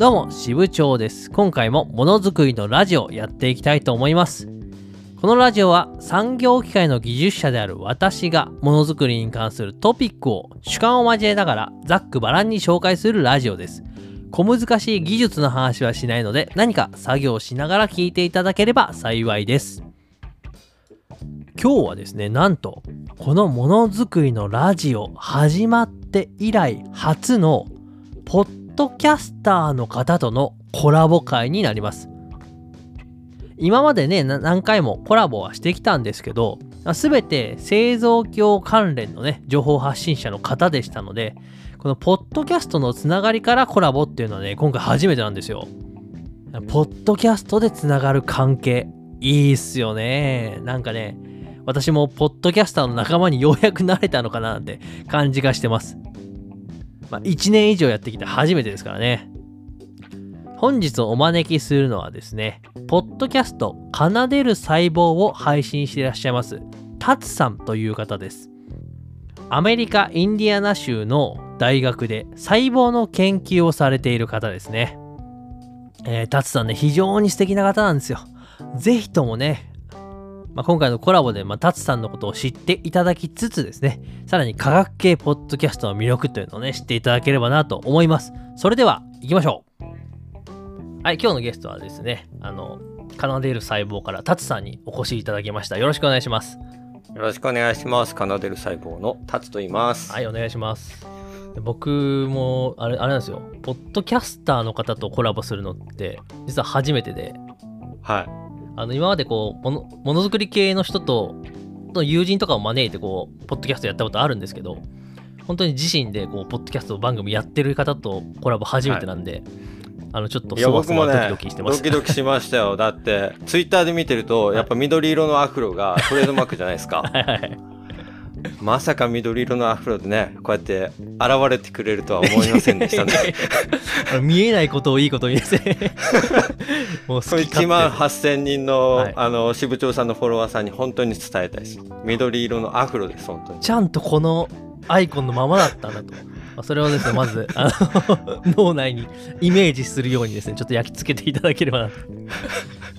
どうも、支部長です。今回もものづくりのラジオやっていきたいと思います。このラジオは産業機械の技術者である私がものづくりに関するトピックを主観を交えながらざっくばらんに紹介するラジオです。小難しい技術の話はしないので何か作業しながら聞いていただければ幸いです。今日はですね、なんとこのものづくりのラジオ始まって以来初のポッドキャスターの方とのコラボ会になります。今までね、何回もコラボはしてきたんですけど、すべて製造業関連のね、情報発信者の方でしたので、このポッドキャストのつながりからコラボっていうのはね、今回初めてなんですよ。ポッドキャストでつながる関係、いいっすよね。なんかね、私もポッドキャスターの仲間にようやくなれたのかななんて感じがしてます。まあ、1年以上やってきて初めてですからね。本日お招きするのはですね、ポッドキャスト奏でる細胞を配信していらっしゃいます、タツさんという方です。アメリカ・インディアナ州の大学で細胞の研究をされている方ですね。えー、タツさんね、非常に素敵な方なんですよ。ぜひともね、まあ、今回のコラボで、まあ、タツさんのことを知っていただきつつですね、さらに科学系ポッドキャストの魅力というのをね、知っていただければなと思います。それでは、行きましょう。はい、今日のゲストはですね、あの、奏でる細胞からタツさんにお越しいただきました。よろしくお願いします。よろしくお願いします。奏でる細胞のタツと言います。はい、お願いします。僕も、あれ、あれなんですよ。ポッドキャスターの方とコラボするのって、実は初めてで、はい。あの、今までこう、もの、ものづくり系の人と、の友人とかを招いて、こう、ポッドキャストやったことあるんですけど、本当に自身で、こう、ポッドキャスト番組やってる方とコラボ初めてなんで、あの、ちょっとそわ僕もねそわドキドキしてます。ドキドキしましたよ。だって、ツイッターで見てると、やっぱ緑色のアフロがトレードマークじゃないですか。はいはいはい。まさか緑色のアフロでね、こうやって現れてくれるとは思いませんでしたね。見えないことをいいことにですね。もう好きこれ1勝手万8000人の、はいあの、支部長さんのフォロワーさんに本当に伝えたいです。緑色のアフロです、本当に。ちゃんとこのアイコンのままだったんだと。まあそれをですね、まず、あの 脳内にイメージするようにですね、ちょっと焼き付けていただければなと。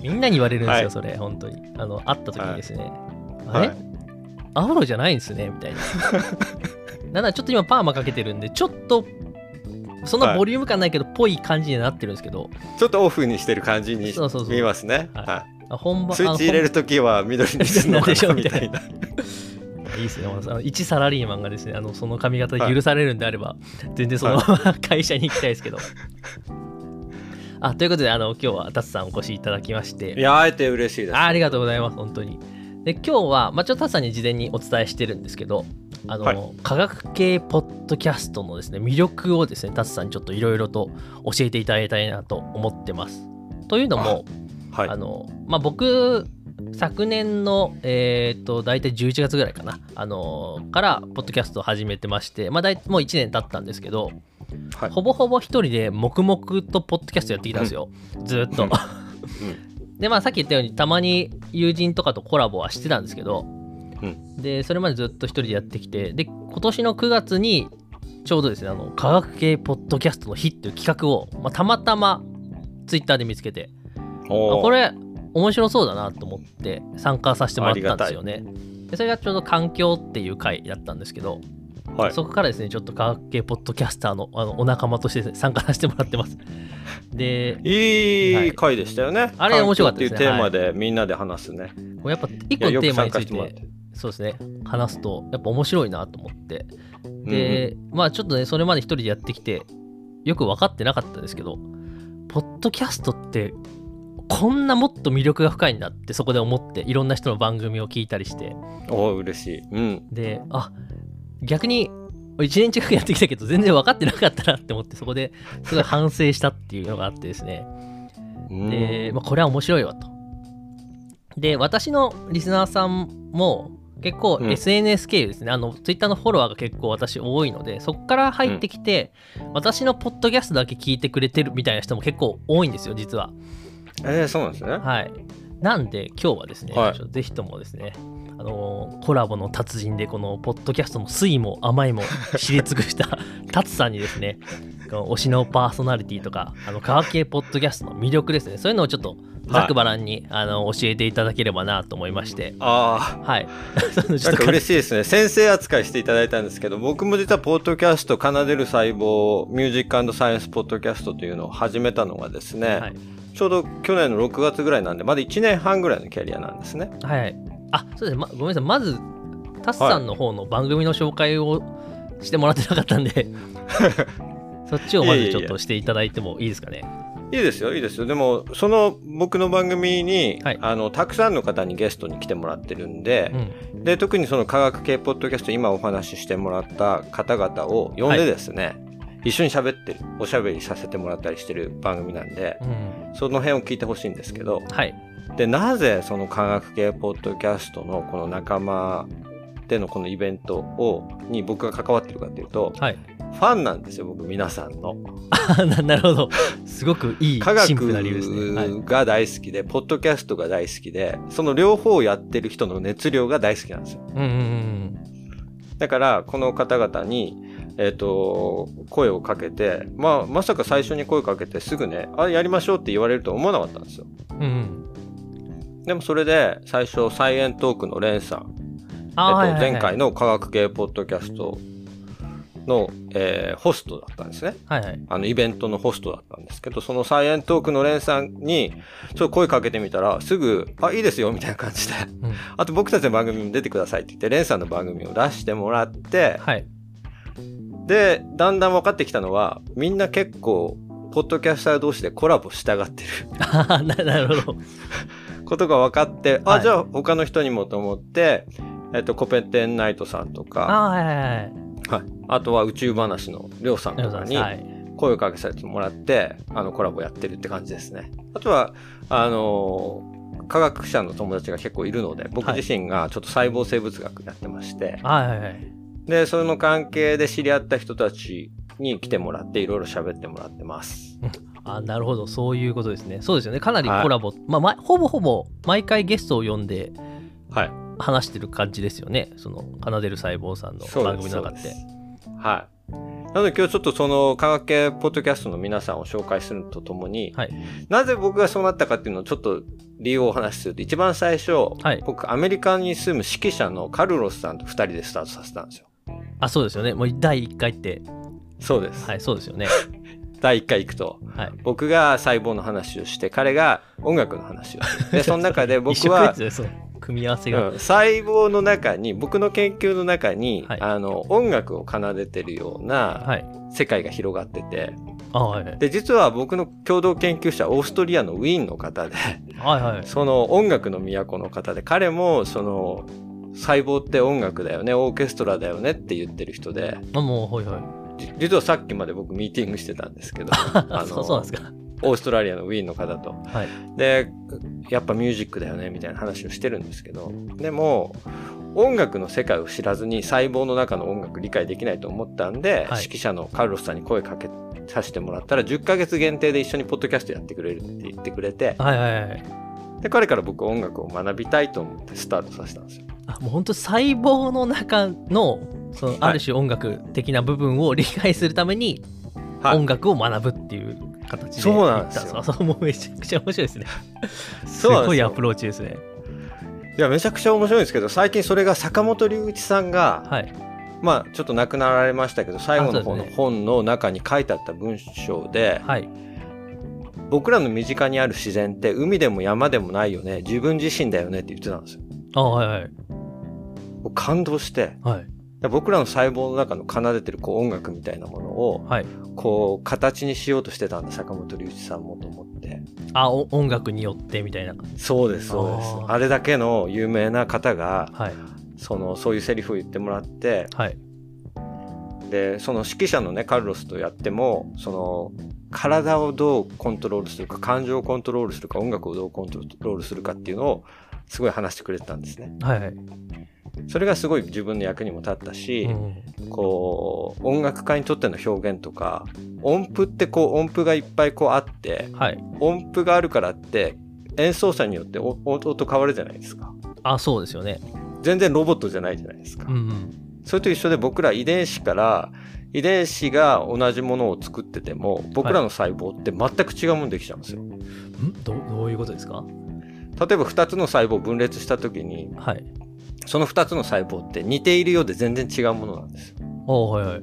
みんなに言われるんですよ、はいそれ、本当に。あの、会った時にですね、あれ？はい。アフロじゃないんですね、みたいな。なんならちょっと今パーマかけてるんで、ちょっと、そんなボリューム感ないけど、ぽい感じにはなってるんですけど、ちょっとオフにしてる感じに見えますね。はいはあ本い。番スイッチ入れるときは緑にするのかなんでしょうなみたいな。いいですね。あの一サラリーマンがですね、あのその髪型で許されるんであれば、全然そのまま 会社に行きたいですけど。あということで、あの今日はタツさんお越しいただきまして、いや、あえて嬉しいです。あありがとうございます、本当に。で、今日は、まあ、ちょっとさんに事前にお伝えしてるんですけど、あの、はい科学系ポッドキャストのですね、魅力をですね、タツさんにちょっといろいろと教えていただきたいなと思ってます。というのも、はいあ。の、まあ、僕、昨年の、えっ、と、大体11月ぐらいかな、あのから、ポッドキャストを始めてまして、まあ、大もう1年経ったんですけど、はいほぼほぼ一人で黙々とポッドキャストやってきたんですよ、ずーっと。うん で、まあ、さっき言ったように、たまに友人とかとコラボはしてたんですけど、うで、それまでずっと一人でやってきて、で、今年の9月に、ちょうどですね、あの、科学系ポッドキャストの日っていう企画を、まあ、たまたま、ツイッターで見つけて、これ面白そうだなと思って参加させてもらったんですよね。でそれがちょうど環境っていう回だったんですけど、はい。そこからですねちょっと科学系ポッドキャスターのあのお仲間として参加させてもらってます。でいい回でしたよね。あれ面白かったですねっていうテーマでみんなで話すね。こうやっぱ一個のテーマについててて。そうですね話すとやっぱ面白いなと思ってで、まあちょっとねそれまで一人でやってきてよく分かってなかったですけどポッドキャストってこんなもっと魅力が深いんだってそこで思っていろんな人の番組を聞いたりしてうんおー嬉しい。うん。であ逆に1年近くやってきたけど全然分かってなかったなって思ってそこですごい反省したっていうのがあってですね。うん。で、まあ、これは面白いわと。で私のリスナーさんも結構うん。SNS 経由ですね、あの Twitter のフォロワーが結構私多いのでそこから入ってきて、私のポッドキャストだけ聞いてくれてるみたいな人も結構多いんですよ実は。えー、そうなんですね。はい。なんで今日はですね、はい。ぜひともですねあのーコラボの達人でこのポッドキャストの酸いも甘いも知り尽くした タツさんにですね推しのパーソナリティとかあの科学系ポッドキャストの魅力ですね。そういうのをちょっとざくばらんに、あの教えていただければなと思いまして。あはい。あなんか嬉しいですね。先生扱いしていただいたんですけど僕も実はポッドキャスト奏でる細胞ミュージックサイエンスポッドキャストというのを始めたのがですね、はい、ちょうど去年の6月ぐらいなんでまだ1年半ぐらいのキャリアなんですね。はいはいあそうですね、ま、ごめんなさい。まずタスさんの方の番組の紹介をしてもらってなかったんで そっちをまずちょっとしていただいてもいいですかね。いいですよ。いいですよ。でもその僕の番組に、はい。あのたくさんの方にゲストに来てもらってるんでう、ん。で特にその科学系ポッドキャスト今お話ししてもらった方々を呼んでですね、一緒に喋ってるおしゃべりさせてもらったりしてる番組なんでうん。その辺を聞いてほしいんですけどはい。でなぜその科学系ポッドキャストのこの仲間でのこのイベントをに僕が関わってるかというとはい。ファンなんですよ僕皆さんの。あ ななるほど。すごくいい科学が大好きで、ポッドキャストが大好きで、その両方をやってる人の熱量が大好きなんですよ。うんうんうん。だから、この方々に、えっ、と、声をかけて、まあ、まさか最初に声かけてすぐね、あ、やりましょうって言われると思わなかったんですよ。うんうん。でもそれで、最初、サイエントークのレンさん、前回のの科学系ポッドキャストの、えーホストだったんですね。はいはい。あのイベントのホストだったんですけど、そのサイエントークのレンさんに、ちょっと声かけてみたら、すぐ、あ、いいですよ、みたいな感じで、うん。あと僕たちの番組にも出てくださいって言って、レンさんの番組を出してもらって、はいで、だんだん分かってきたのは、みんな結構、ポッドキャスター同士でコラボしたがってる。あーな なるほど。ことが分かって、あ、はい。じゃあ他の人にもと思って、えっと、コペテンナイトさんとか、あーはいはいはい。はい、あとは宇宙話のりょうさんとかに、はい。声をかけさせてもらって、あの、コラボやってるって感じですね。あとは、あのー科学者の友達が結構いるので、僕自身がちょっと細胞生物学やってまして、はいはいはいで、その関係で知り合った人たちに来てもらって、いろいろ喋ってもらってます。あなるほどそういうことですねそうですよねかなりコラボ、まあまほぼほぼ毎回ゲストを呼んではい。話してる感じですよねその奏でる細胞さんの。番組の中でそうですはい。なので今日ちょっとその科学系ポッドキャストの皆さんを紹介するとともに、はいなぜ僕がそうなったかっていうのをちょっと理由をお話しすると、一番最初、はい僕アメリカに住む指揮者のカルロスさんと二人でスタートさせたんですよ。あそうですよね。もう第1回って。そうです。はいそうですよね。第1回行くと、はい。僕が細胞の話をして、彼が音楽の話をする。で、その中で僕は組み合わせが、うん。細胞の中に、僕の研究の中に、はい。あの、音楽を奏でてるようなはい。世界が広がってて、はい。で、実は僕の共同研究者、オーストリアのウィーンの方で、はいはい。その音楽の都の方で、彼も、その、細胞って音楽だよね、オーケストラだよねって言ってる人で、あもうはいはい。じ実はさっきまで僕ミーティングしてたんですけど、そうなんですか。オーストラリアのウィーンの方と。はい。で、やっぱミュージックだよねみたいな話をしてるんですけど、でも、音楽の世界を知らずに細胞の中の音楽理解できないと思ったんで、はい。指揮者のカルロスさんに声かけさせてもらったら、10ヶ月限定で一緒にポッドキャストやってくれるって言ってくれて、はいはいはい。で、彼から僕音楽を学びたいと思ってスタートさせたんですよ。あもう本当細胞の中のそのある種音楽的な部分を理解するためにはい。音楽を学ぶっていう形でそうなんですよ。そうもうめちゃくちゃ面白いですね。すごいアプローチですね。いや、めちゃくちゃ面白いんですけど、最近それが坂本龍一さんが、はい。まあ、ちょっと亡くなられましたけど、最後の方の本の中に書いてあった文章で、はい。僕らの身近にある自然って海でも山でもないよね。自分自身だよねって言ってたんですよあはいはい。僕感動してはい。僕らの細胞の中の奏でてるこう音楽みたいなものをはい。こう形にしようとしてたんだ坂本龍一さんもと思って。あお音楽によってみたいな。そうですそうです。あれだけの有名な方がはい。そのそういうセリフを言ってもらってはい。でその指揮者のねカルロスとやってもその体をどうコントロールするか感情をコントロールするか音楽をどうコントロールするかっていうのをすごい話してくれてたんですね。はいはい、それがすごい自分の役にも立ったし、うん。こう音楽家にとっての表現とか音符ってこう音符がいっぱいこうあってはい。音符があるからって演奏者によってお音変わるじゃないですか。あそうですよね。全然ロボットじゃないじゃないですか、うんうん。それと一緒で僕ら遺伝子から遺伝子が同じものを作ってても僕らの細胞って全く違うものできちゃうんですよ。ん？どどういうことですか？例えば2つの細胞を分裂した時にはい。その2つの細胞って似ているようで全然違うものなんですよ。はいはい。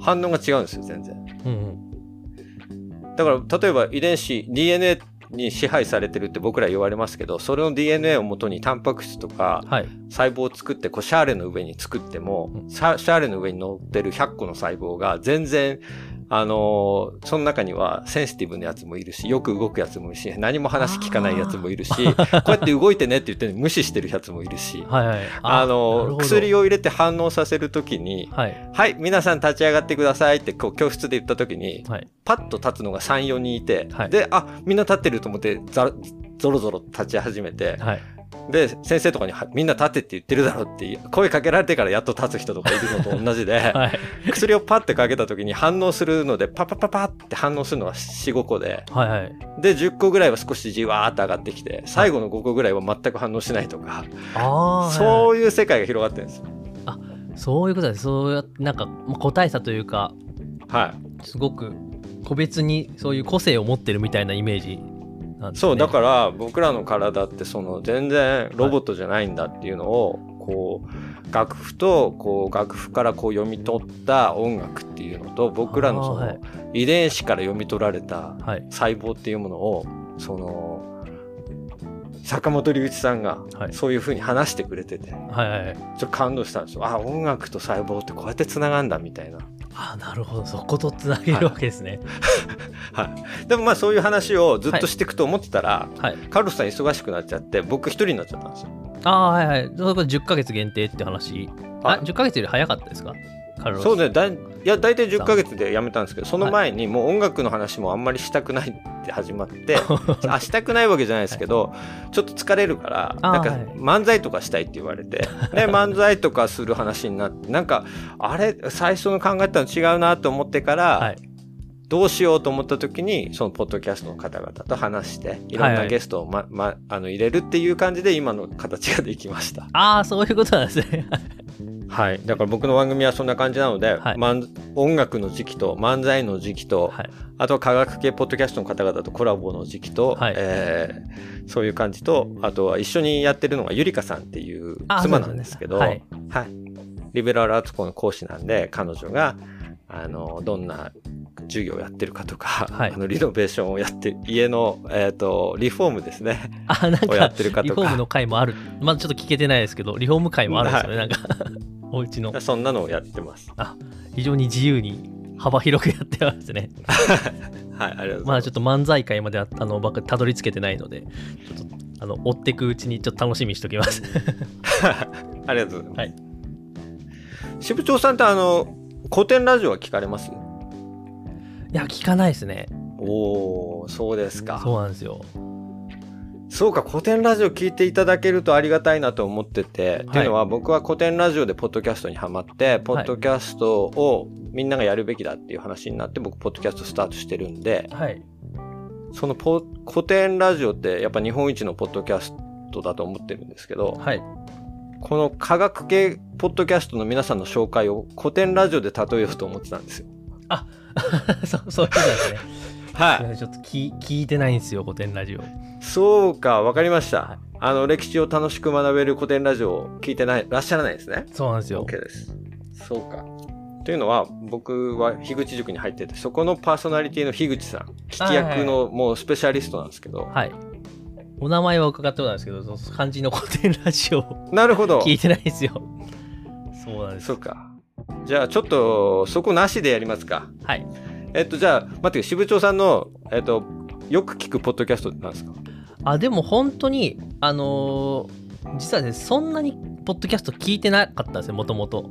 反応が違うんですよ全然。うんうん。だから例えば遺伝子 DNA に支配されてるって僕ら言われますけどそれの DNA をもとにタンパク質とかはい。細胞を作ってこうシャーレの上に作っても、シャーレの上に乗ってる100個の細胞が全然あのーその中にはセンシティブなやつもいるしよく動くやつもいるし何も話聞かないやつもいるしこうやって動いてねって言って無視してるやつもいるし はいはい。あのー薬を。を入れて反応させるときにはい。はい皆さん立ち上がってくださいってこう教室で言ったときにはい。パッと立つのが3、4人いて、はいで、あ、みんな立ってると思って、ざぞろぞろ立ち始めて、はい。で、先生とかに、はみんな立ってって言ってるだろうって、声かけられてからやっと立つ人とかいるのと同じで、はい。薬をパッてかけた時に反応するので、パパパパって反応するのが4、5個で、はいはい。で、10個ぐらいは少しじわーっと上がってきて、最後の5個ぐらいは全く反応しないとか、ああ。そういう世界が広がってるんですよ。そういうことです。そうなんか、まあ、個体差というか、はい。すごく個別にそういう個性を持ってるみたいなイメージね。そう、だから僕らの体ってその全然ロボットじゃないんだっていうのを、こう、楽譜と、こう、楽譜からこう読み取った音楽っていうのと、僕らのその遺伝子から読み取られたはい。細胞っていうものを、その、坂本龍一さんがはいそういうふうに話してくれてて、ちょ。っと感動したんですよ。あ、音楽と細胞ってこうやって繋がんだみたいな。ああ、なるほど。そことつなげるわけですね。はい。でもまあそういう話をずっとしていくと思ってたら、はい。カルロスさん忙しくなっちゃって、僕一人になっちゃったんですよ。ああ、はいはい。それこそ10ヶ月限定って話。あ、はい10ヶ月より早かったですか？カルロス。そうね、だいいや大体10ヶ月で辞めたんですけどその前にもう音楽の話もあんまりしたくないって始まって あしたくないわけじゃないですけど、ちょっと疲れるからなんかはい漫才とかしたいって言われて、で漫才とかする話になってなんかあれ最初の考えたの違うなと思ってから、はい。どうしようと思った時にそのポッドキャストの方々と話していろんはいはないゲストを、まま、あの入れるっていう感じで今の形ができました。ああ、そういうことなんですね。はい。だから僕の番組はそんな感じなので、はい漫音楽の時期と漫才の時期と、はい。あとは科学系ポッドキャストの方々とコラボの時期と、はいえーそういう感じと、あとは一緒にやってるのがゆりかさんっていうあ妻なんですけど、はい。リベラルアーツ校の講師なんで、彼女が、あの、どんな授業をやってるかとか、はいあの、リノベーションをやって、家の、えっ、と、リフォームですね、あ、なんをやかっ、てるかとリフォームのか、回もある。まだちょっと聞けてないですけど、リフォーム回もあるんですよね。なんか、お家の。そんなのをやってます。非常に自由に幅広くやってますね。はい、ありがとうございます。まだちょっと漫才界までああの僕たどり着けてないので、ちょっとあの追っていくうちにちょっと楽しみにしておきます。ありがとうございます。はい支部長さんってあの、古典ラジオは聞かれます？いや、聞かないですね。おー、そうですか。そうなんですよ。そうか、古典ラジオ聞いていただけるとありがたいなと思ってて、っていうのは僕は古典ラジオでポッドキャストにハマって、ポッドキャストをみんながやるべきだっていう話になって僕ポッドキャストスタートしてるんで、はい。そのポ古典ラジオってやっぱ日本一のポッドキャストだと思ってるんですけど、はい。この科学系ポッドキャストの皆さんの紹介を古典ラジオで例えようと思ってたんですよ。そうそういうことですね。はい。ちょっと聞聞いてないんですよ、古典ラジオ。そうか、わかりました。はいあの、歴史を楽しく学べる古典ラジオを聞いてない、らっしゃらないですね。そうなんですよ。OK です。そうか。というのは、僕は樋口塾に入ってて、そこのパーソナリティの樋口さん、聞き役のもうスペシャリストなんですけど、はい。お名前は伺ったことなんですけど、その漢字の古典ラジオなるほど。聞いてないですよ。そうなんですそうか。じゃあ、ちょっと、そこなしでやりますか。はい。えっと、じゃあ、待って、支部長さんの、えっと、よく聞くポッドキャストって何ですか？あ、でも本当に、あのー実はね、そんなにポッドキャスト聞いてなかったんですよ、もともと。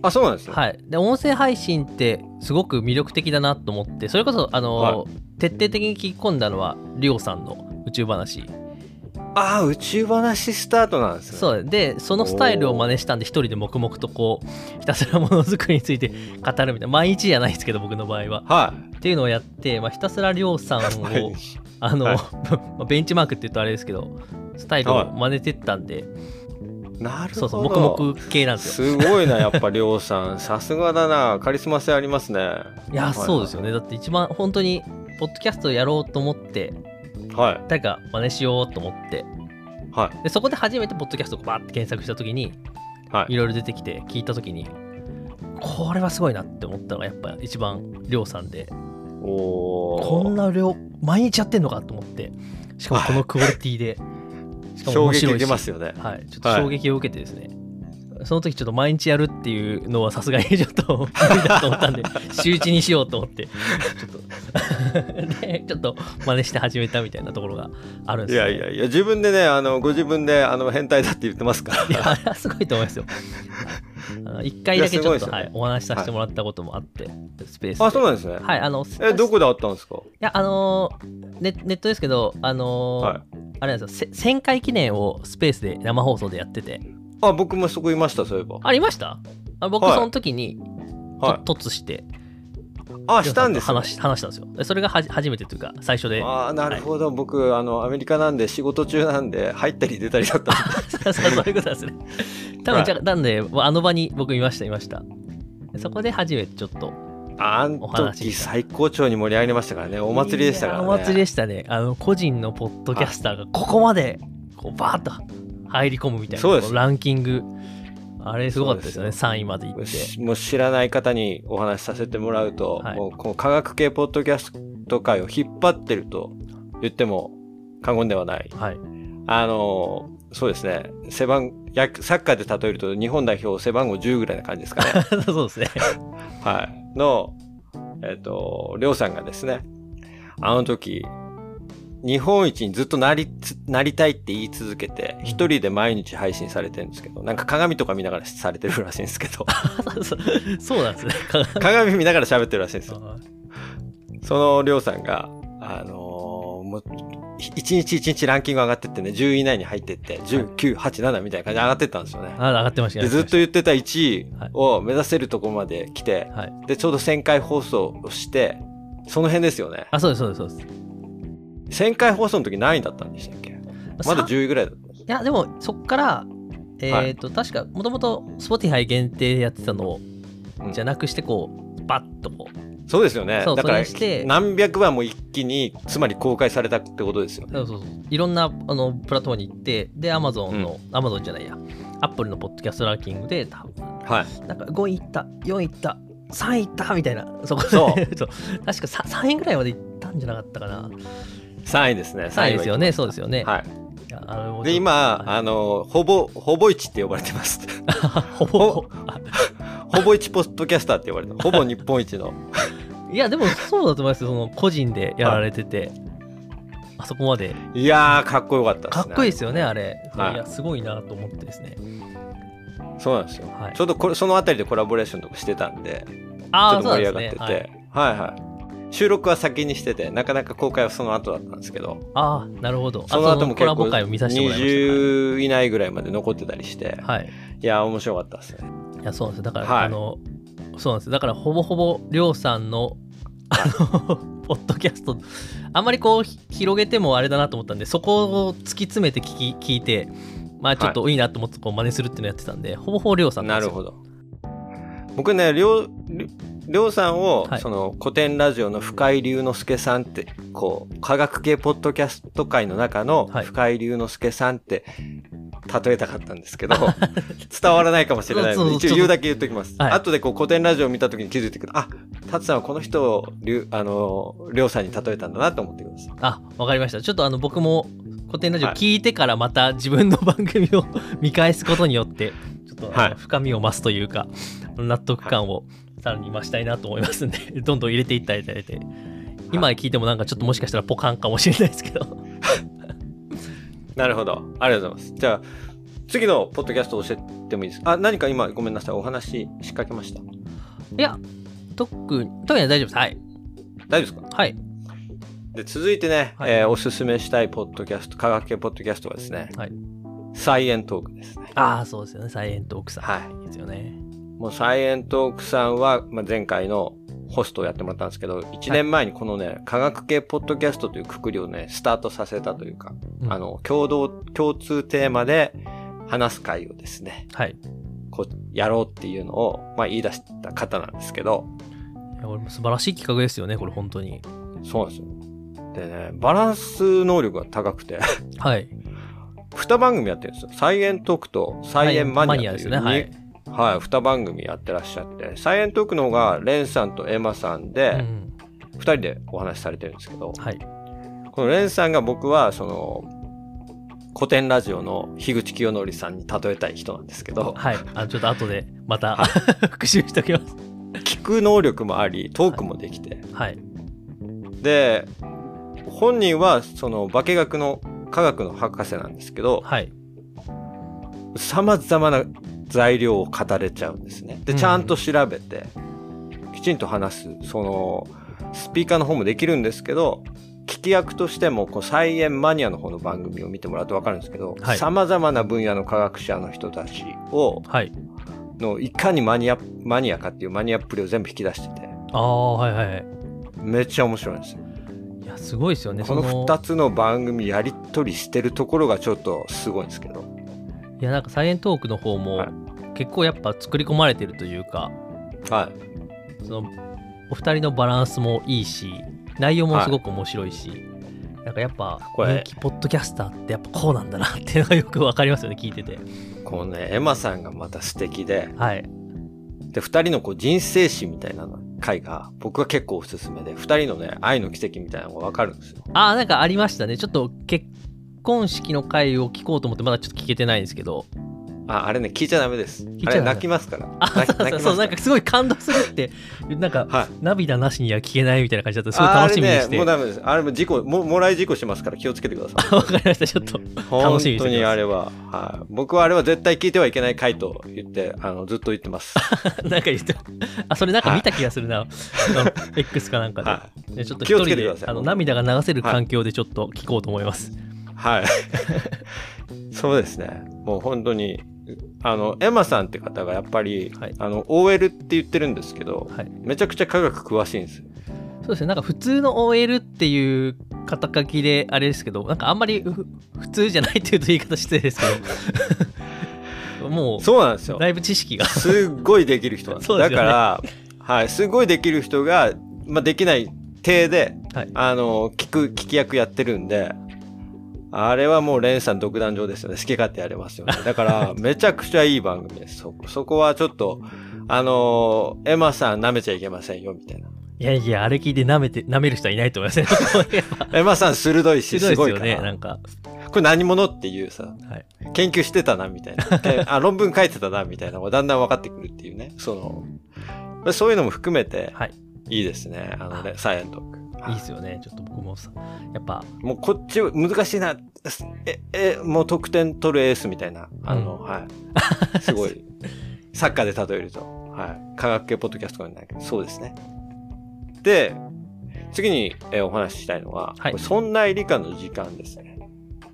あ、そうなんですね。はい。で、音声配信ってすごく魅力的だなと思って、それこそ、あのーは徹底的に聞き込んだのは、りょうさんの宇宙話。ああ、宇宙話スタートなんですね。そうで、そのスタイルを真似したんで、一人で黙々とこう、ひたすらものづくりについて語るみたいな、毎日じゃないですけど、僕の場合は。はっていうのをやって、まあ、ひたすらりょうさんを、日あの、はい まあベンチマークって言うとあれですけど、スタイルを真似てったんで、なるほど。そうそう、黙々系なんですよ。すごいな、やっぱ、りょうさん。さすがだな。カリスマ性ありますね。いや、そうですよね。だって一番本当に、ポッドキャストやろうと思って、はい。誰か真似しようと思って、はい。でそこで初めてポッドキャストをバーって検索した時に、はい。いろいろ出てきて聞いた時に、これはすごいなって思ったのがやっぱ一番りょうさんで、おー。こんな量毎日やってんのかと思って、しかもこのクオリティで、しかも衝撃面白いし。受けますよね。はい、ちょっと衝撃を受けてですね、その時ちょっと毎日やるっていうのはさすがにちょっと無理だと思ったんで、週一にしようと思って、ちょっと、で、ちょっと真似して始めたみたいなところがあるんですよ、いやいやいや、自分でね、あの、ご自分で、あの、変態だって言ってますから。いや、あれはすごいと思いますよ。一回だけちょっと、ねはい、お話しさせてもらったこともあって、スペースで。あ、そうなんですね。はい、あの、え、どいこで会ったんですか？や、あのーネ、ネットですけど、あのーはい。あれなんですよ、せ1000回記念をスペースで生放送でやってて、あ、僕もそこいました、そういえば。ありました？あ僕、はいその時に、はい。と突して、あ、したんですね話し話したんですよ。でそれがはじ初めてというか、最初で。ああ、なるほど。僕、あの、アメリカなんで仕事中なんで、入ったり出たりだったんで。そうそういうことですね。多分、じゃあなんで、あの場に僕いました、いました。でそこで初めてちょっと、あん時最高潮に盛り上がりましたからね。お祭りでしたからね。お祭りでしたね。あの、個人のポッドキャスターがここまで、こう、バーッと入り込むみたいな、そうですこランキング。あれすごかったですよね、そう3位まで行って。しもう知らない方にお話しさせてもらうと、はいもうこの科学系ポッドキャスト界を引っ張ってると言っても過言ではない。はい。あのーそうですね。背番、やサッカーで例えると日本代表背番号10ぐらいな感じですかね。そうですね。はい。の、えっ、と、りょうさんがですね、あの時、日本一にずっとなりつ、なりたいって言い続けて、一人で毎日配信されてるんですけど、なんか鏡とか見ながらされてるらしいんですけど、そうなんですね。鏡見ながら喋ってるらしいんですよ。はそのりょうさんが、あのーもう、一日一日ランキング上がってってね、10位以内に入ってって、10、9、8、7みたいな感じで上がってったんですよね。あ上がってましたでずっと言ってた1位はいを目指せるところまで来て、はい。で、ちょうど1000回放送をして、その辺ですよね。あ、そうです、そうです、そうです。1000回放送の時何位だったんでしたっけ？まださ10位ぐらいだったいや、でも、そっから、えっ、と、確か、もともと Spotify 限定でやってたのを、うん。じゃなくして、こう、バッとこう、そうですよね。だから何百話も一気に、つまり公開されたってことですよね。そうそうそう。いろんなあのプラットフォームに行って、で、Amazon の、Amazon じゃないや、Apple のポッドキャストランキングで、多分。はい。なんか5位いった、4位いった、3位いったみたいな、そこでそう。そう。確か 3, 3位ぐらいまでいったんじゃなかったかな。3位ですね。3位ですよね、そうでですよね。はい。で、今、はいあの、ほぼ、ほぼ1って呼ばれてます。ほぼ、ほぼ1ポッドキャスターって呼ばれて。ほぼ日本一の。いや、でもそうだと思いますよ、その個人でやられてて、あそこまで。いやー、かっこよかったですかね。っこいいですよね、あれ。はいいや、すごいなと思ってですね。そうなんですよ。はいちょうどこれ、そのあたりでコラボレーションとかしてたんで、ちああ、ょっと盛り上がってね。て、はい、はい、はい収録は先にしてて、なかなか公開はその後だったんですけど、ああ、なるほど。その後も結構ボ会を見させてもらいまし20以内ぐらいまで残ってたりして、た。はい。いやー、面白かったですね。いや、そうなんですよ。だから、はいあの、そうなんですよ。だから、ほぼほぼ、りょうさんの、あの、ポッドキャスト、あんまりこう、ひ広げてもあれだなと思ったんで、そこを突き詰めて聞き聞いて、まあ、ちょっといいなと思って、こう、真似するっていうのをやってたんで、ほぼほぼりょうさんですよなんるほど。僕ね、りょう、りりょうさんを、はいその古典ラジオの深井龍之介さんって、こう、科学系ポッドキャスト界の中のはい深井龍之介さんって例えたかったんですけど、伝わらないかもしれないので、一応言うだけ言っときます。はい後でこう古典ラジオを見た時に気づいてくる。あ、達さんはこの人をりゅあの、りょうさんに例えたんだなと思ってください。あ、わかりました。ちょっとあの、僕も、古典ラジオはい聞いてからまた自分の番組を 見返すことによって、ちょっと深みを増すというか、納得感をさらに増したいなと思いますんで、どんどん入れていっていただいて、今聞いてもなんかちょっともしかしたらポカンかもしれないですけど。なるほど。ありがとうございます。じゃあ、次のポッドキャストを教えてもいいですか？あ、何か今ごめんなさい。お話し仕掛けました？いや、特に、特には大丈夫です。はい。大丈夫ですか？はい。で続いてね、はいえーおすすめしたいポッドキャスト、科学系ポッドキャストはですね、はい。サイエントークですね。ああ、そうですよね。サイエントークさん。はいいですよね。もうサイエントークさんは、まあ、前回のホストをやってもらったんですけど、1年前にこのね、科学系ポッドキャストというくくりをね、スタートさせたというか、うんあの、共同、共通テーマで話す会をですね、はい。こう、やろうっていうのを、まあ言い出した方なんですけど、いやこれも素晴らしい企画ですよね、これ本当に。そうなんですよ。でね、バランス能力が高くて、はい。二番組やってるんですよ。サイエントークとサイエンマニアというですね。はい。にはい、二番組やってらっしゃって、サイエントークの方がレンさんとエマさんで、ん二人でお話しされてるんですけど、はい。このレンさんが僕は、その、古典ラジオの樋口清則さんに例えたい人なんですけど、はい。あちょっと後でまたは 復習しておきます。聞く能力もあり、トークもできて、はい。で、本人はその化学の科学の博士なんですけど、はい。様々な材料を語れちゃうんですね。で、うんちゃんと調べて、きちんと話す、その、スピーカーの方もできるんですけど、聞き役としても、こう、サイエンマニアの方の番組を見てもらうとわかるんですけど、はい様々な分野の科学者の人たちを、はい。の、いかにマニア、マニアかっていうマニアっぷりを全部引き出してて、ああ、はいはいはい。めっちゃ面白いんですよ。いや、すごいですよね。このそ二つの番組やりとりしてるところがちょっとすごいんですけど。いや、なんかサイエントークの方も、はい結構やっぱ作り込まれてるというか、はい。その、お二人のバランスもいいし、内容もすごく面白いし、なんかやっぱこれ人気ポッドキャスターってやっぱこうなんだなっていうのがよくわかりますよね、聞いてて。このね、エマさんがまた素敵で、はい。で、二人のこう人生史みたいなの回が僕は結構おすすめで、二人のね、愛の奇跡みたいなのがわかるんですよ。ああ、なんかありましたね。ちょっと結婚式の回を聞こうと思ってまだちょっと聞けてないんですけど。あ、あれね、聞いちゃダメです。いちゃダメあれ泣きますから。あ、そうなんかすごい感動するって、なんかはい。涙なしには聞けないみたいな感じだったらすごい楽しみにして。あれね、もうダメです。あれも事故、ももらい事故しますから気をつけてください。わかりました、ちょっと。本楽しみにして当にあれは、はい。僕はあれは絶対聞いてはいけない回と言って、あの、ずっと言ってます。なんか言って、あ、それなんか見た気がするな。あの X かなんかで。はねちょっと一人であの涙が流せる環境でちょっと聞こうと思います。はい。そうですね。もう本当に、あの、エマさんって方がやっぱり、はいあの、OL って言ってるんですけど、はい。めちゃくちゃ科学詳しいんですよ。そうですね、なんか普通の OL っていう肩書きであれですけど、なんかあんまりふ普通じゃないっていうと言い方失礼ですけど、もう、そうなんですよ。だいぶ知識が。すっごいできる人なんです そうですよねだから、はい、すごいできる人が、まあ、できない体で、はいあの、聞く、聞き役やってるんで、あれはもうレンさん独壇場ですよね。好き勝手やれますよね。だから、めちゃくちゃいい番組です。そこ、そこはちょっと、あのエマさん舐めちゃいけませんよ、みたいな。いやいや、あれ聞いて舐めて、舐める人はいないと思いますね。エマさん鋭いし、ひどいですよね。なんか。これ何者っていうさ、はい。研究してたな、みたいな。え あ、論文書いてたな、みたいなのがだんだん分かってくるっていうね。その、そういうのも含めて、はい。いいですね。あのね、サイエントーク。いいですよね。ちょっと僕もさ、やっぱ、もうこっち難しいな。え、え、もう得点取るエースみたいな。あの、うんはい。すごい。サッカーで例えると。はい。科学系ポッドキャストになるけど、そうですね。で、次に、えーお話ししたいのは、はいそんな理科の時間ですね。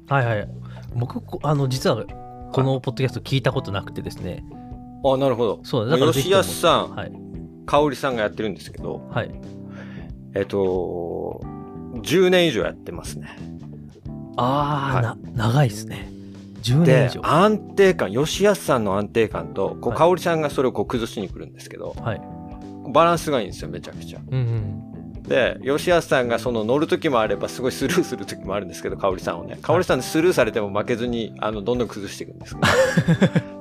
はいはい。僕、こあの、実は、このポッドキャスト聞いたことなくてですね。あ、なるほど。そう、だから吉安さん、はい。香織さんがやってるんですけど、はい。えっと、10年以上やってますね。ああ、はいな、長いですね。10年以で上。、安定感、吉安さんの安定感と、こう、はい香織さんがそれをこう崩しに来るんですけど、はい。バランスがいいんですよ、めちゃくちゃ。うんうん。で、吉安さんがその乗る時もあれば、すごいスルーする時もあるんですけど、香織さんをね。香織さんスルーされても負けずに、あの、どんどん崩していくんですけど。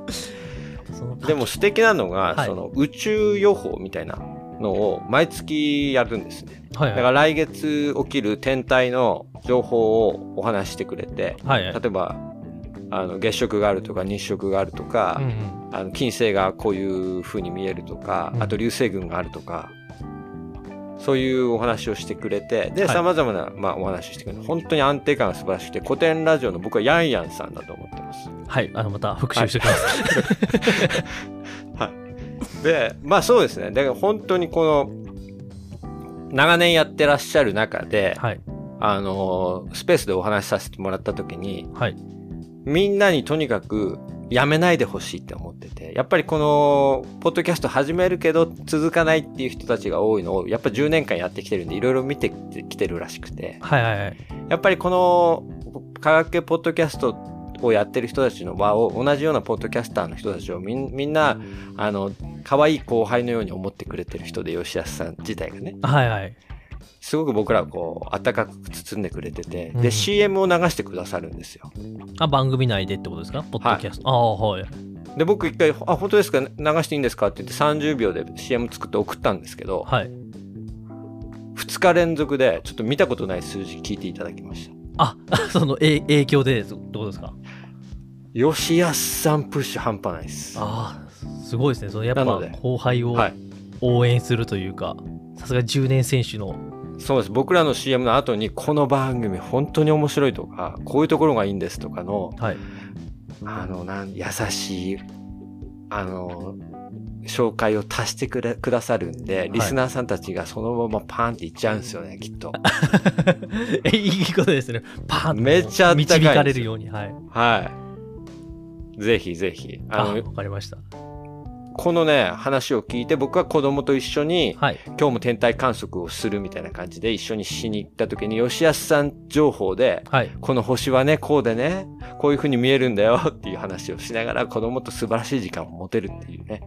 でも素敵なのが、はいその宇宙予報みたいなのを毎月やるんですね。はいはい。だから来月起きる天体の情報をお話ししてくれて、はいはい。例えば、あの月食があるとか日食があるとか、うんうん。あの金星がこういう風に見えるとか、うんあと流星群があるとか、そういうお話をしてくれて、で、はい様々な、まあ、お話をしてくれて、本当に安定感が素晴らしくて、古典ラジオの僕はヤンヤンさんだと思ってます。はい。あの、また復習しておきます。はい。で、まあそうですね。だから本当にこの、長年やってらっしゃる中で、はい。あの、スペースでお話しさせてもらった時に、はい。みんなにとにかくやめないでほしいって思ってて、やっぱりこの、ポッドキャスト始めるけど続かないっていう人たちが多いのを、やっぱ10年間やってきてるんで、いろいろ見てきてるらしくて、はいはいはい。やっぱりこの、科学系ポッドキャストをやってる人たちの場を、同じようなポッドキャスターの人たちをみんみんな、あの、可愛い後輩のように思ってくれてる人で、吉安さん自体がね。はいはい。すごく僕らをこう、温かく包んでくれてて、うんで、CM を流してくださるんですよ。あ、番組内でってことですか？ポッドキャスト。ああ、はい。で、僕一回、あ、本当ですか？流していいんですか？って言って30秒で CM 作って送ったんですけど、はい。2日連続でちょっと見たことない数字聞いていただきました。あ、そのえ影響でってことですか？吉安さんプッシュ半端ないです。ああ、すごいですね。そのやっぱ後輩をはい。応援するというか、さすが10年選手の。そうです。僕らの CM の後に、この番組本当に面白いとか、こういうところがいいんですとかの、はい。あの、なん、優しい、あの、紹介を足してくれくださるんで、リスナーさんたちがそのままパーンっていっちゃうんですよね、きっと。えいいことですね。パーンとめっちゃ導かれるように。はい。はい。ぜひぜひ。あ、あの、わかりました。このね、話を聞いて、僕は子供と一緒に、はい。今日も天体観測をするみたいな感じで一緒にしに行った時に、吉安さん情報で、はい。この星はね、こうでね、こういう風に見えるんだよ っていう話をしながら子供と素晴らしい時間を持てるっていうね。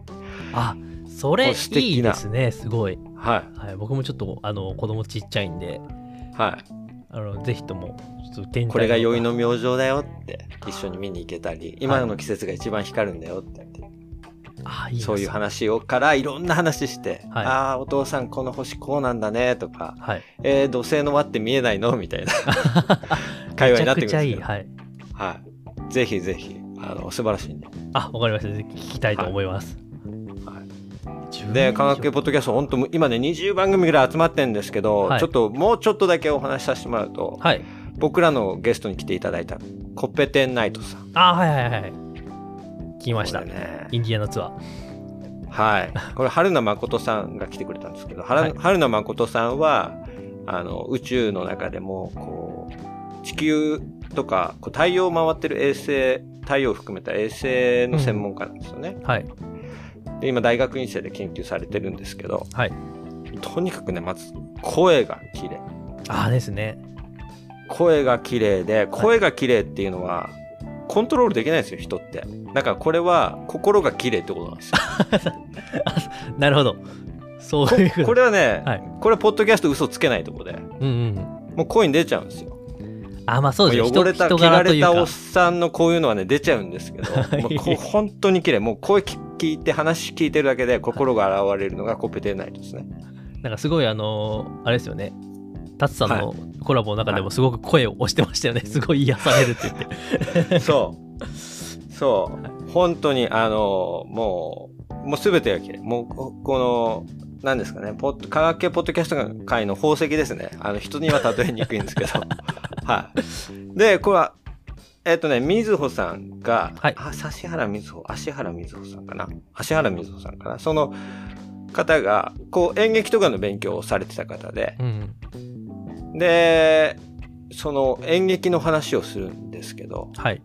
あ、それいいですね。すごい。ははい。僕もちょっと、あの、子供ちっちゃいんで、い。はあの、ぜひとも、これがの宵の明星だよって一緒に見に行けたり、今の季節が一番光るんだよって言って、あ、いいなそういう話をからいろんな話して、はいああ、お父さんこの星こうなんだねとか、はい。えー、土星の輪って見えないのみたいな 会話になってくるんですけどめちゃくちゃいい。はい。はい。ぜひぜひ、あの、素晴らしいんで。あ、わかりました。ぜひ聞きたいと思います。はい10で、年科学系ポッドキャスト、本当今ね、20番組ぐらい集まってるんですけど、はいちょっと、もうちょっとだけお話しさせてもらうと、はい。僕らのゲストに来ていただいた、コッペテンナイトさん。あ、はいはいはい。聞きました。ね。インディアナツアー。はい。これ、春名誠さんが来てくれたんですけど、春,、はい春名誠さんは、あの、宇宙の中でも、こう、地球とか、こう太陽を回ってる衛星、太陽を含めた衛星の専門家なんですよね。はい。で今、大学院生で研究されてるんですけど、はい。とにかくね、まず、声が綺麗。ああですね。声が綺麗で、声が綺麗っていうのは、コントロールできないんですよ、人って。だからこれは、心が綺麗ってことなんですよ。なるほど。そういうこと。これはね、はい。これはポッドキャスト嘘つけないとこで、うんうん。もう声に出ちゃうんですよ。あ、まあそうですね。汚れた、人汚れたおっ。さんのこういうのはね、出ちゃうんですけど、は いもう本当に綺麗。もう声聞いて、話聞いてるだけで心が現れるのがコペテナイトですね。なんかすごいあのーあれですよね。タツさんのコラボの中でもすごく声を押してましたよね。すごい癒されるって言って。そう。そう。本当に、あの、もう、もうすべてが綺麗。もう、ここの、何ですかね、ポッド科学系ポッドキャスト界の宝石ですね。あの、人には例えにくいんですけど。はい。で、これは、えっ、とね、みずほさんが、はいあ、指原みずほ、芦原みずほさんかな芦原みずほさんかなその方が、こう、演劇とかの勉強をされてた方で、うん。で、その演劇の話をするんですけど、はい。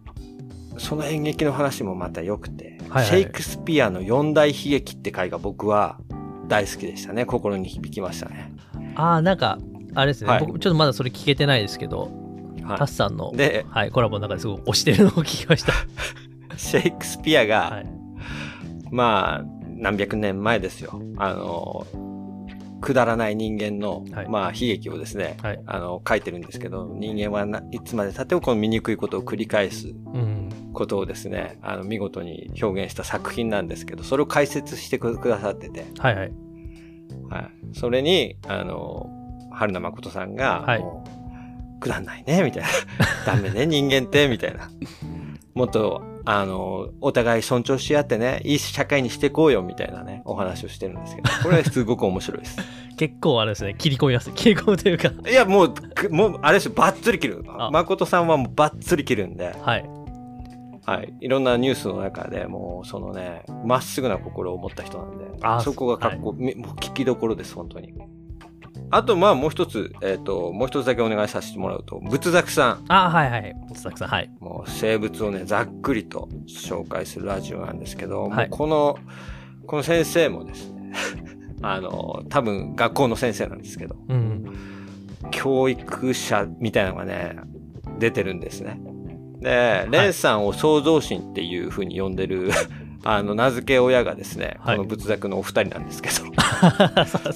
その演劇の話もまた良くて、はいはいシェイクスピアの四大悲劇って回が僕は大好きでしたね。心に響きましたね。ああ、なんか、あれですね、はい僕ちょっとまだそれ聞けてないですけど、はタスさんの、はい、コラボの中ですごい押してるのを聞きました。シェイクスピアが、はい。まあ、何百年前ですよ。あの、くだらない人間の、はいまあ、悲劇をですね、はい。あの、書いてるんですけど、人間はいつまで経ってもこの醜いことを繰り返すうん。ことをですね、あの、見事に表現した作品なんですけど、それを解説してくださってて、はいはい。はい。それに、あの、春名誠さんが、くだんないね、みたいな。ダメね、人間って、みたいな。もっと、あの、お互い尊重し合ってね、いい社会にしていこうよ、みたいなね、お話をしてるんですけど、これはすごく面白いです。結構あれですね、切り込みます。切り込むというか、いや、もう、くもう、あれですよ、バッツリ切る。あ誠さんはもうバッツリ切るんで、はい。はい。いろんなニュースの中でもう、そのね、まっすぐな心を持った人なんで、あそこがかっこ、みもう聞きどころです、本当に。あと、まあ、もう一つ、えっ、と、もう一つだけお願いさせてもらうと、仏作さん。あはいはい。松崎さん、はい。もう生物をね、ざっくりと紹介するラジオなんですけど、はいもうこの、この先生もですね、あの、多分学校の先生なんですけど、うん。教育者みたいなのがね、出てるんですね。で、レンさんを創造神っていう風に呼んでるあの、名付け親がですね、はいこの仏作のお二人なんですけど、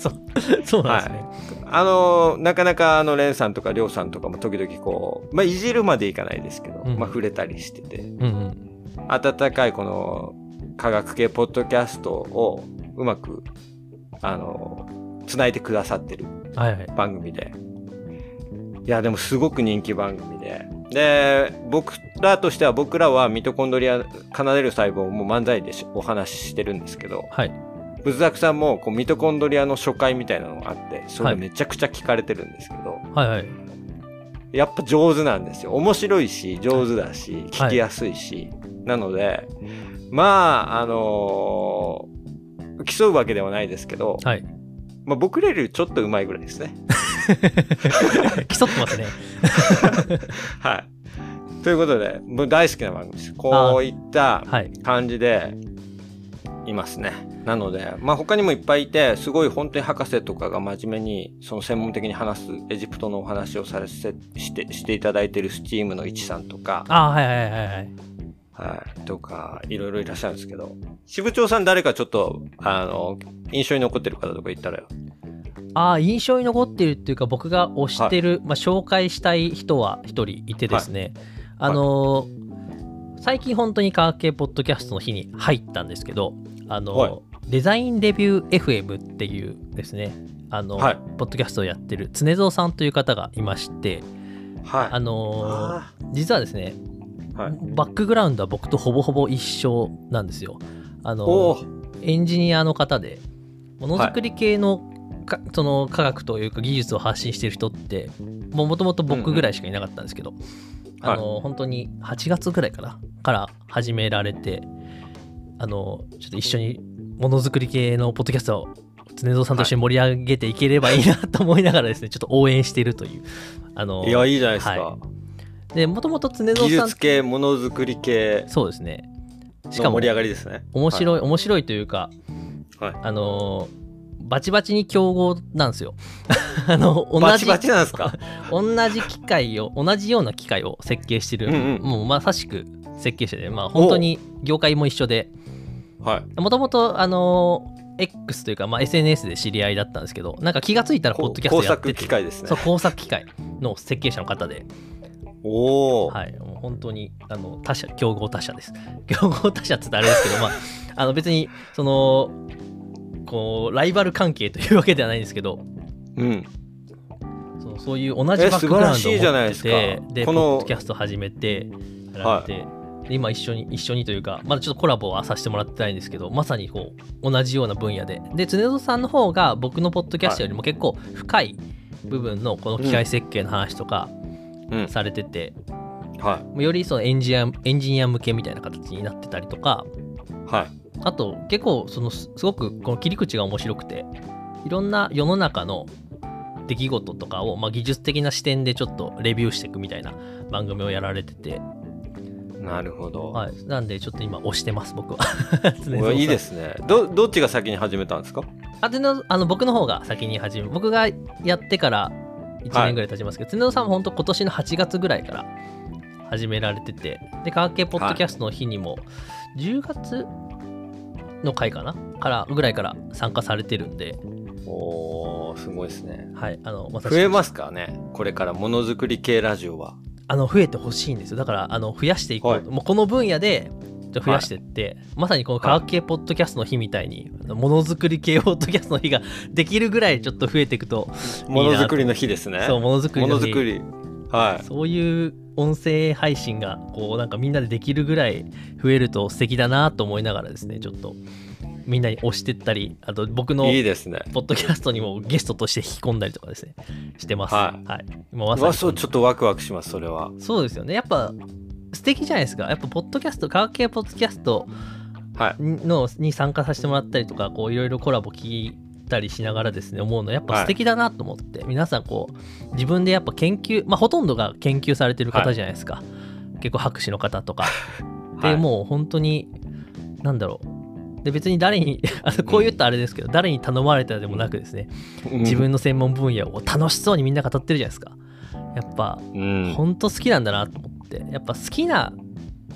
そうなんですね。あの、なかなかあの、レンさんとかりょうさんとかも時々こう、まあ、いじるまでいかないですけど、うんまあ、触れたりしてて、うんうん。温かいこの科学系ポッドキャストをうまく、あの、繋いでくださってるはいはい。番組で。いや、でもすごく人気番組で。で、僕らとしては、僕らはミトコンドリア、奏でる細胞も漫才でしお話ししてるんですけど、はい。ブザクさんもこうミトコンドリアの初回みたいなのがあって、それはいめちゃくちゃ聞かれてるんですけど、はいはい。やっぱ上手なんですよ。面白いし、上手だし、聞きやすいし。なので、まあ、あのー競うわけではないですけど、はい。まあ僕らよりちょっと上手いぐらいですね。競ってますね。はい。ということで、もう大好きな番組です。こういったはい。感じでいますね。なので、まあ他にもいっぱいいて、すごい本当に博士とかが真面目に、その専門的に話すエジプトのお話をされせしてしていただいてるスチームの一さんとか、ああ、はいはいはいはい。はい、とか、いろいろいらっしゃるんですけど、支部長さん誰かちょっと、あの、印象に残ってる方とか言ったら、ああ、印象に残ってるっていうか、僕が推してる、まあ、紹介したい人は一人いてですね、あのー最近本当に科学系ポッドキャストの日に入ったんですけど、あのーはい。デザインレビュー FM っていうですね、あの、はい。ポッドキャストをやってる常蔵さんという方がいまして、はい。あのーあ実はですね。バックグラウンドは僕とほぼほぼ一緒なんですよ。あのエンジニアの方でものづくり系の,、かその科学というか技術を発信してる人ってもともと僕ぐらいしかいなかったんですけど、あの本当に8月ぐらいかなから始められてあのちょっと一緒にものづくり系のポッドキャストを常蔵さんと一緒に盛り上げていければいいなと思いながらですね、ちょっと応援しているという。あのいや、いいじゃないですか。はでもともと常蔵技さん術系、ものづくり系そうですね。しかもの盛り上がりですね。面白い、面白いというか、はいあのーバチバチに競合なんですよ。あの同じバチバチなんですか？同じ機械を同じような機械を設計してる、うんうんもうまさしく設計者で、まあ本当に業界も一緒で、はい。もともとあのー X というか、まあ、SNS で知り合いだったんですけど、なんか気がついたらポッドキャス工トやってて作機械ですねそう。工作機械の設計者の方で、おお、はい、もう本当にあの他社、競合他社です。競合他社って言ったらあれですけど、まあ、あの別に、その、こう、ライバル関係というわけではないんですけど、うん。そうそういう同じバックグラウンドを持ってて、で、ポこのッドキャスト始めて、やられて、で今一緒に、一緒にというか、まだちょっとコラボはさせてもらってないんですけど、まさにこう、同じような分野で。で、常蔵さんの方が僕のポッドキャストよりも結構深い部分のこの機械設計の話とかうん。されてて、はよりそのエンジニアエンジニア向けみたいな形になってたりとか、い。はい。あと結構そのすすごくこの切り口が面白くていろんな世の中の出来事とかを、まあ、技術的な視点でちょっとレビューしていくみたいな番組をやられてて、なるほど。はい、なんでちょっと今押してます僕は。おいいですね。ど、どっちが先に始めたんですか？あでのあの僕の方が先に始め僕がやってから1年ぐらい経ちますけど、常野さんも本当今年の8月ぐらいから始められててで科学系ポッドキャストの日にも10月の回かな？からぐらいから参加されてるんで、おー、すごいですね。はい、あの私増えますかね？これからものづくり系ラジオは。あの増えてほしいんですよだからあの増やしていこうと、はいもうこの分野で増やしていって、まさにこの科学系ポッドキャストの日みたいに、あのものづくり系ポッドキャストの日が できるぐらいちょっ増えていくとものづくりの日ですね。そうものづくりの日ものづくり。はい。そういう音声配信がこうなんかみんなでできるぐらい増えると素敵だなと思いながらですねちょっとみんなに押してったりあと僕のいいですね。ポッドキャストにもゲストとして引き込んだりとかですねしてます。はい。今まさにちょっとワクワクしますそれは。そうですよね。やっぱ素敵じゃないですか。やっぱポッドキャスト科学系ポッドキャストはい。のに参加させてもらったりとかこういろいろコラボ聞いたりしながらですね思うのやっぱ素敵だなと思って、皆さんこう自分でやっぱ研究まあほとんどが研究されてる方じゃないですか、結構博士の方とか。で、はい。もう本当になんだろう。で別に誰に こう言ったらあれですけど、誰に頼まれたでもなくですね自分の専門分野を楽しそうにみんな語ってるじゃないですか。やっぱうん。本当好きなんだなと思っってやっぱ好きな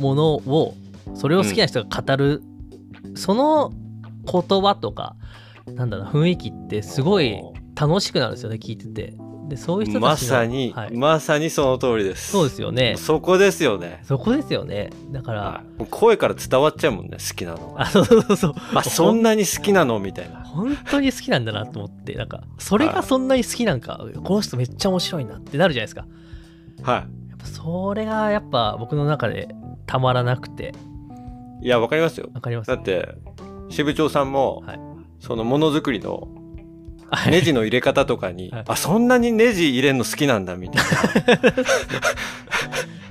ものをそれを好きな人が語る、その言葉とかなんだろう雰囲気ってすごい楽しくなるんですよね聞いててでそういう人たちのまさに、はい、まさにその通りです。そうですよねそこですよね。そこですよねだから、はい声から伝わっちゃうもんね、好きなのが。あそうそうそうそうあ、そんなに好きなのみたいな。本当に好きなんだなと思ってなんかそれがそんなに好きなんか、この人めっちゃ面白いなってなるじゃないですかはやっぱそれがやっぱ僕の中でたまらなくてい。いや、わかりますよ。わかりますだって、支部長さんも、はいそのものづくりのはい。ネジの入れ方とかに、はい。あ、そんなにネジ入れんの好きなんだ、みたいな。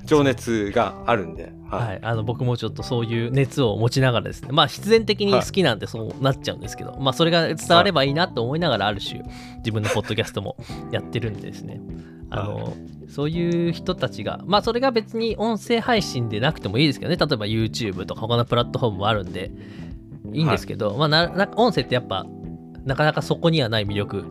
情熱があるんで。はい。はい、あの僕もちょっとそういう熱を持ちながらですね。まあ必然的に好きなんでそうなっちゃうんですけど、まあそれが伝わればいいなと思いながらある種自分のポッドキャストもやってるんでですね。あのそういう人たちがまあそれが別に音声配信でなくてもいいですけどね。例えば YouTube とか他のプラットフォームもあるんでいいんですけど、まあなな音声ってやっぱなかなかそこにはない魅力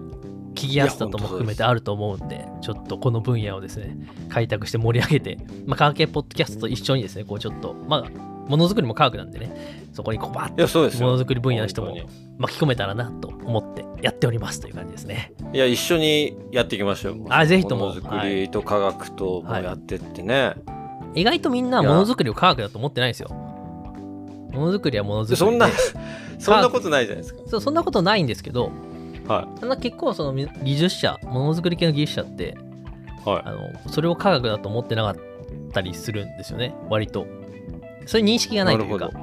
聞きやすさとも含めてあると思うんでちょっとこの分野をですね開拓して盛り上げて、まあ、科学系ポッドキャストと一緒にですねこうちょっとまあものづくりも科学なんでねそこにこうバッいや、そうですよ。ものづくり分野の人も本巻き込めたらなと思ってやっておりますという感じですね。いや、一緒にやっていきましょう。あぜひとも。ものづくりと科学ともやってってね。意外とみんなものづくりを科学だと思ってないんですよものづくりはものづくりでそんな、そんなことないじゃないですか。そうそんなことないんですけどはそんな結構その技術者ものづくり系の技術者ってい。はい。あのそれを科学だと思ってなかったりするんですよね割とそういう認識がないというかだか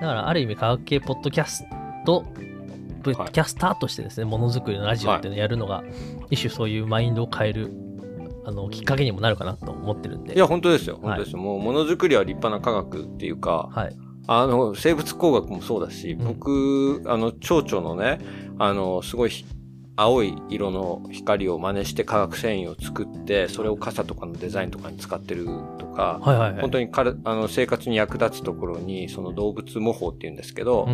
らある意味科学系ポッドキャストポッドキャスターとしてですねものづくりのラジオっていうのをやるのが、一種そういうマインドを変えるあのきっかけにもなるかなと思ってるんでいや、本当ですよ。はい本当ですよ。もう、ものづくりは立派な科学っていうか、はいあの、生物工学もそうだし、うん。僕、あの、蝶々のね、あの、すごいひ青い色の光を真似して化学繊維を作って、それを傘とかのデザインとかに使ってるとか、はいはいはい。本当にからあの生活に役立つところに、その動物模倣っていうんですけど、う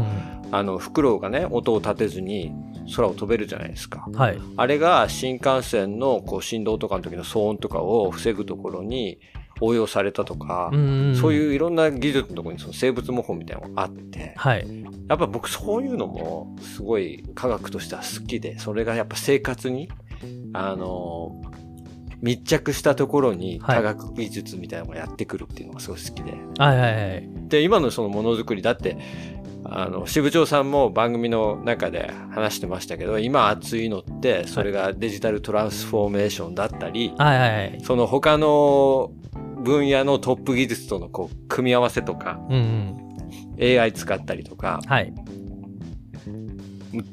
あの、フクロウがね、音を立てずに空を飛べるじゃないですか。ん、はい。あれが新幹線のこう振動とかの時の騒音とかを防ぐところに応用されたとか、んそうういういろんな技術のところにその生物模倣みたいなのがあって、はい。やっぱ僕そういうのもすごい科学としては好きで、それがやっぱ生活に、あの、密着したところにはい。科学技術みたいなのがやってくるっていうのがすごい好きで。はいはいはい。で、今のそのものづくりだって、あの、支部長さんも番組の中で話してましたけど、今熱いのって、それがデジタルトランスフォーメーションだったり、はいはいはい。その他の分野のトップ技術とのこう組み合わせとか、うんうん AI 使ったりとか、はい。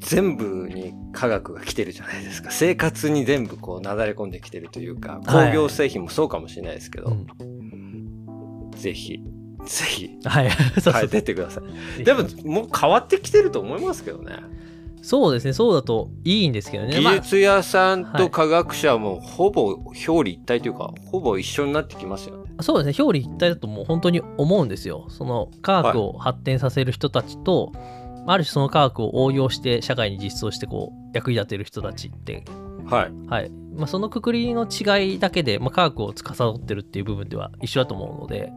全部に科学が来てるじゃないですか。生活に全部こうなだれ込んできてるというか、はい。工業製品もそうかもしれないですけど、うん。ぜひ、ぜひはい。変えてってください。でももう変わってきてると思いますけどね。そうですねそうだといいんですけどね技術屋さんはいと科学者もほぼ表裏一体というか、ほぼ一緒になってきますよね。そうですね表裏一体だともう本当に思うんですよその科学を発展させる人たちと、ある種その科学を応用して社会に実装してこう役に立てる人たちってはい。はいまあ、そのくくりの違いだけで、まあ、科学を司ってるっていう部分では一緒だと思うので、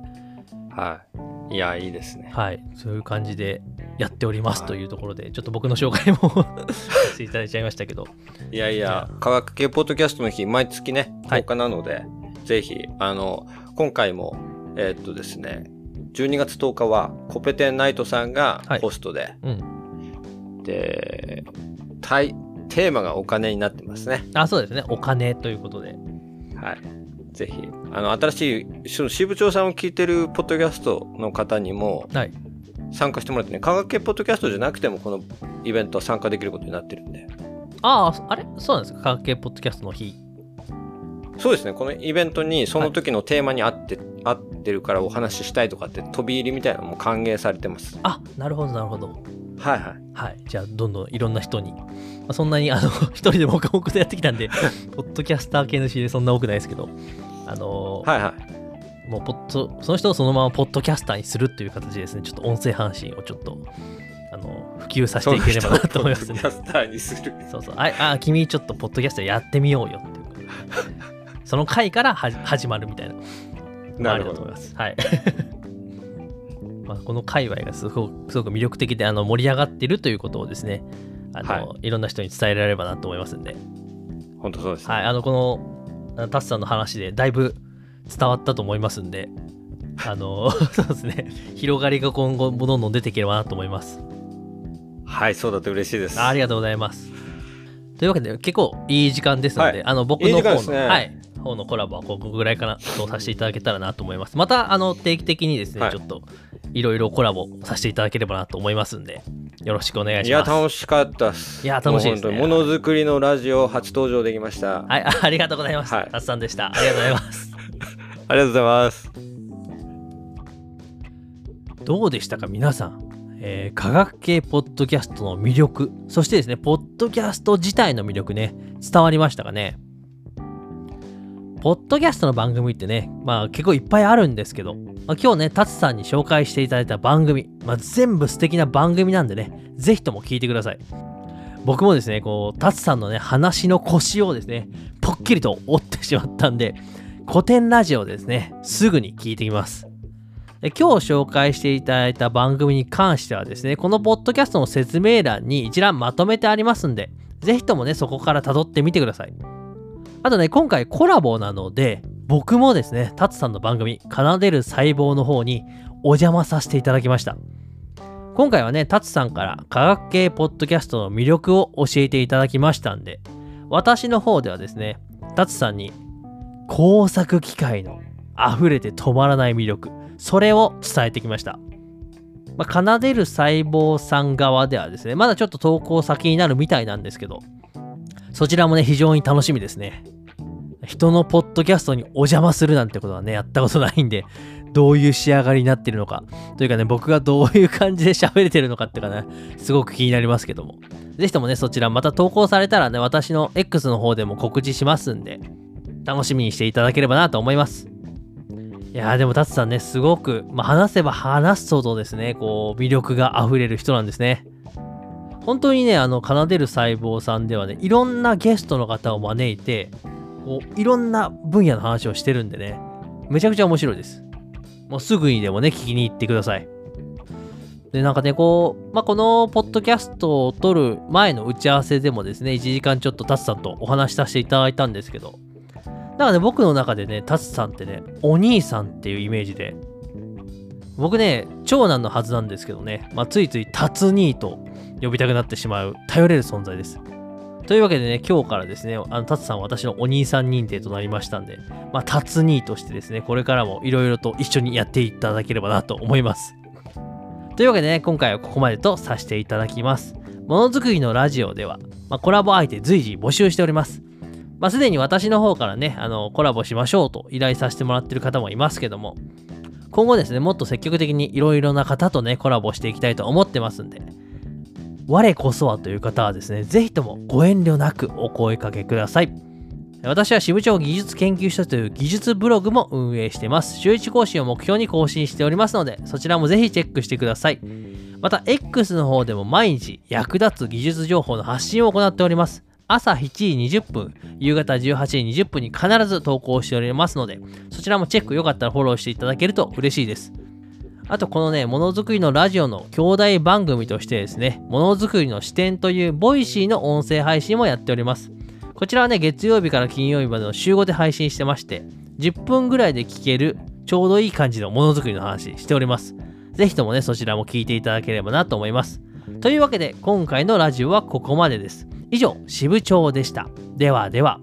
はい。いや、いいですね。はい、そういう感じでやっておりますはい。というところで、ちょっと僕の紹介も させていただいちゃいましたけど、いやいいやや、科学系ポッドキャストの日、毎月ね、はい。10日なので、ぜひ、あの、今回も、えーっとですね、12月10日は、コペテンナイトさんがはい。ホストで、うん、で、テーマがお金になってますね。あそうですね、お金ということで、はい。ぜひ、あの、新しい、その支部長さんを聞いてるポッドキャストの方にもはい、参加してもらってね、科学系ポッドキャストじゃなくても、このイベントは参加できることになってるんで、ああ、あれ？そうなんですか、科学系ポッドキャストの日。そうですね、このイベントにその時のテーマに合って、合ってるからお話ししたいとかって飛び入りみたいなのも歓迎されてます。あなるほど、なるほど。はいはい。はい、じゃあ、どんどんいろんな人に、まあ、そんなにあの 一人で黙々とやってきたんで、ポッドキャスター系の知りそんな多くないですけど、あのーはいはい。もうポッドその人をそのままポッドキャスターにするという形でですね、ちょっと音声配信をちょっとあの普及させていければなと思いますねポッドキャスターにする。そうそう。あ、あ君ちょっとポッドキャストやってみようよっていうことで。その回から始まるみたいな。なるほど。はい。まあ、この界隈がすごくすごく魅力的であの盛り上がっているということをですねあの、、はいろんな人に伝えられればなと思いますんで、本当そうですね。はい、あのこのタスさんの話でだいぶ伝わったと思いますんであの そうですね。広がりが今後もどんどん出ていければなと思います。はい、そうだと嬉しいです。あありがとうございます。というわけで結構いい時間ですので、はい。あの僕の方の間ですね。はい。方のコラボはここぐらいかなとさせていただけたらなと思います。またあの定期的にですね、はい。ちょっといろいろコラボさせていただければなと思いますんでよろしくお願いいや、します。楽しかったっす。いや楽しいですね。ものづくりのラジオ初登場できました。はいあありがとうございます、はい。タスさんでした。ありがとうございますありがとうございます。どうでしたか皆さん、えー科学系ポッドキャストの魅力そしてですねポッドキャスト自体の魅力ね伝わりましたかね？ポッドキャストの番組ってねまあ結構いっぱいあるんですけど、まあ、今日ねタツさんに紹介していただいた番組、まあ、全部素敵な番組なんでねぜひとも聞いてください。僕もですねこうタツさんのね話の腰をですねぽっきりと折ってしまったんで古典ラジオですねすぐに聞いてきます今日紹介していただいた番組に関してはですね、このポッドキャストの説明欄に一覧まとめてありますんで、ぜひともね、そこから辿ってみてください。あとね、今回コラボなので、僕もですね、タツさんの番組、奏でる細胞の方にお邪魔させていただきました。今回はね、タツさんから科学系ポッドキャストの魅力を教えていただきましたんで、私の方ではですね、タツさんに工作機械の溢れて止まらない魅力、それを伝えてきました。まあ、奏でる細胞さん側ではですね、まだちょっと投稿先になるみたいなんですけど、そちらもね、非常に楽しみですね。人のポッドキャストにお邪魔するなんてことはね、やったことないんで、どういう仕上がりになってるのか、というかね、僕がどういう感じで喋れてるのかっていうかね、すごく気になりますけども。ぜひともね、そちらまた投稿されたらね、私の X の方でも告知しますんで、楽しみにしていただければなと思います。いやーでもタツさんねすごく、まあ、話せば話すほどですねこう魅力が溢れる人なんですね。本当にねあの奏でる細胞さんではねいろんなゲストの方を招いてこういろんな分野の話をしてるんでねめちゃくちゃ面白いです。もうすぐにでもね聞きに行ってください。でなんかねこう、まあ、このポッドキャストを撮る前の打ち合わせでもですね1時間ちょっとタツさんとお話しさせていただいたんですけどだからね、僕の中でね、タツさんってね、お兄さんっていうイメージで、僕ね、長男のはずなんですけどね、まあ、ついついタツ兄と呼びたくなってしまう、頼れる存在です。というわけでね、今日からですね、あのタツさんは私のお兄さん認定となりましたんで、まあ、タツ兄としてですね、これからもいろいろと一緒にやっていただければなと思います。というわけでね、今回はここまでとさせていただきます。ものづくりのラジオでは、まあ、コラボ相手随時募集しております。まあ、すでに私の方からね、あの、コラボしましょうと依頼させてもらってる方もいますけども、今後ですね、もっと積極的にいろいろな方とね、コラボしていきたいと思ってますんで、我こそはという方はですね、ぜひともご遠慮なくお声かけください。私は支部長技術研究所という技術ブログも運営しています。週1更新を目標に更新しておりますので、そちらもぜひチェックしてください。また、X の方でも毎日役立つ技術情報の発信を行っております。朝7時20分、夕方18時20分に必ず投稿しておりますので、そちらもチェックよかったらフォローしていただけると嬉しいです。あとこのね、ものづくりのラジオの兄弟番組としてですね、ものづくりの視点という Voicy の音声配信もやっております。こちらはね、月曜日から金曜日までの週5で配信してまして、10分ぐらいで聞けるちょうどいい感じのものづくりの話しております。ぜひともね、そちらも聞いていただければなと思います。というわけで、今回のラジオはここまでです。以上、支部長でした。ではでは。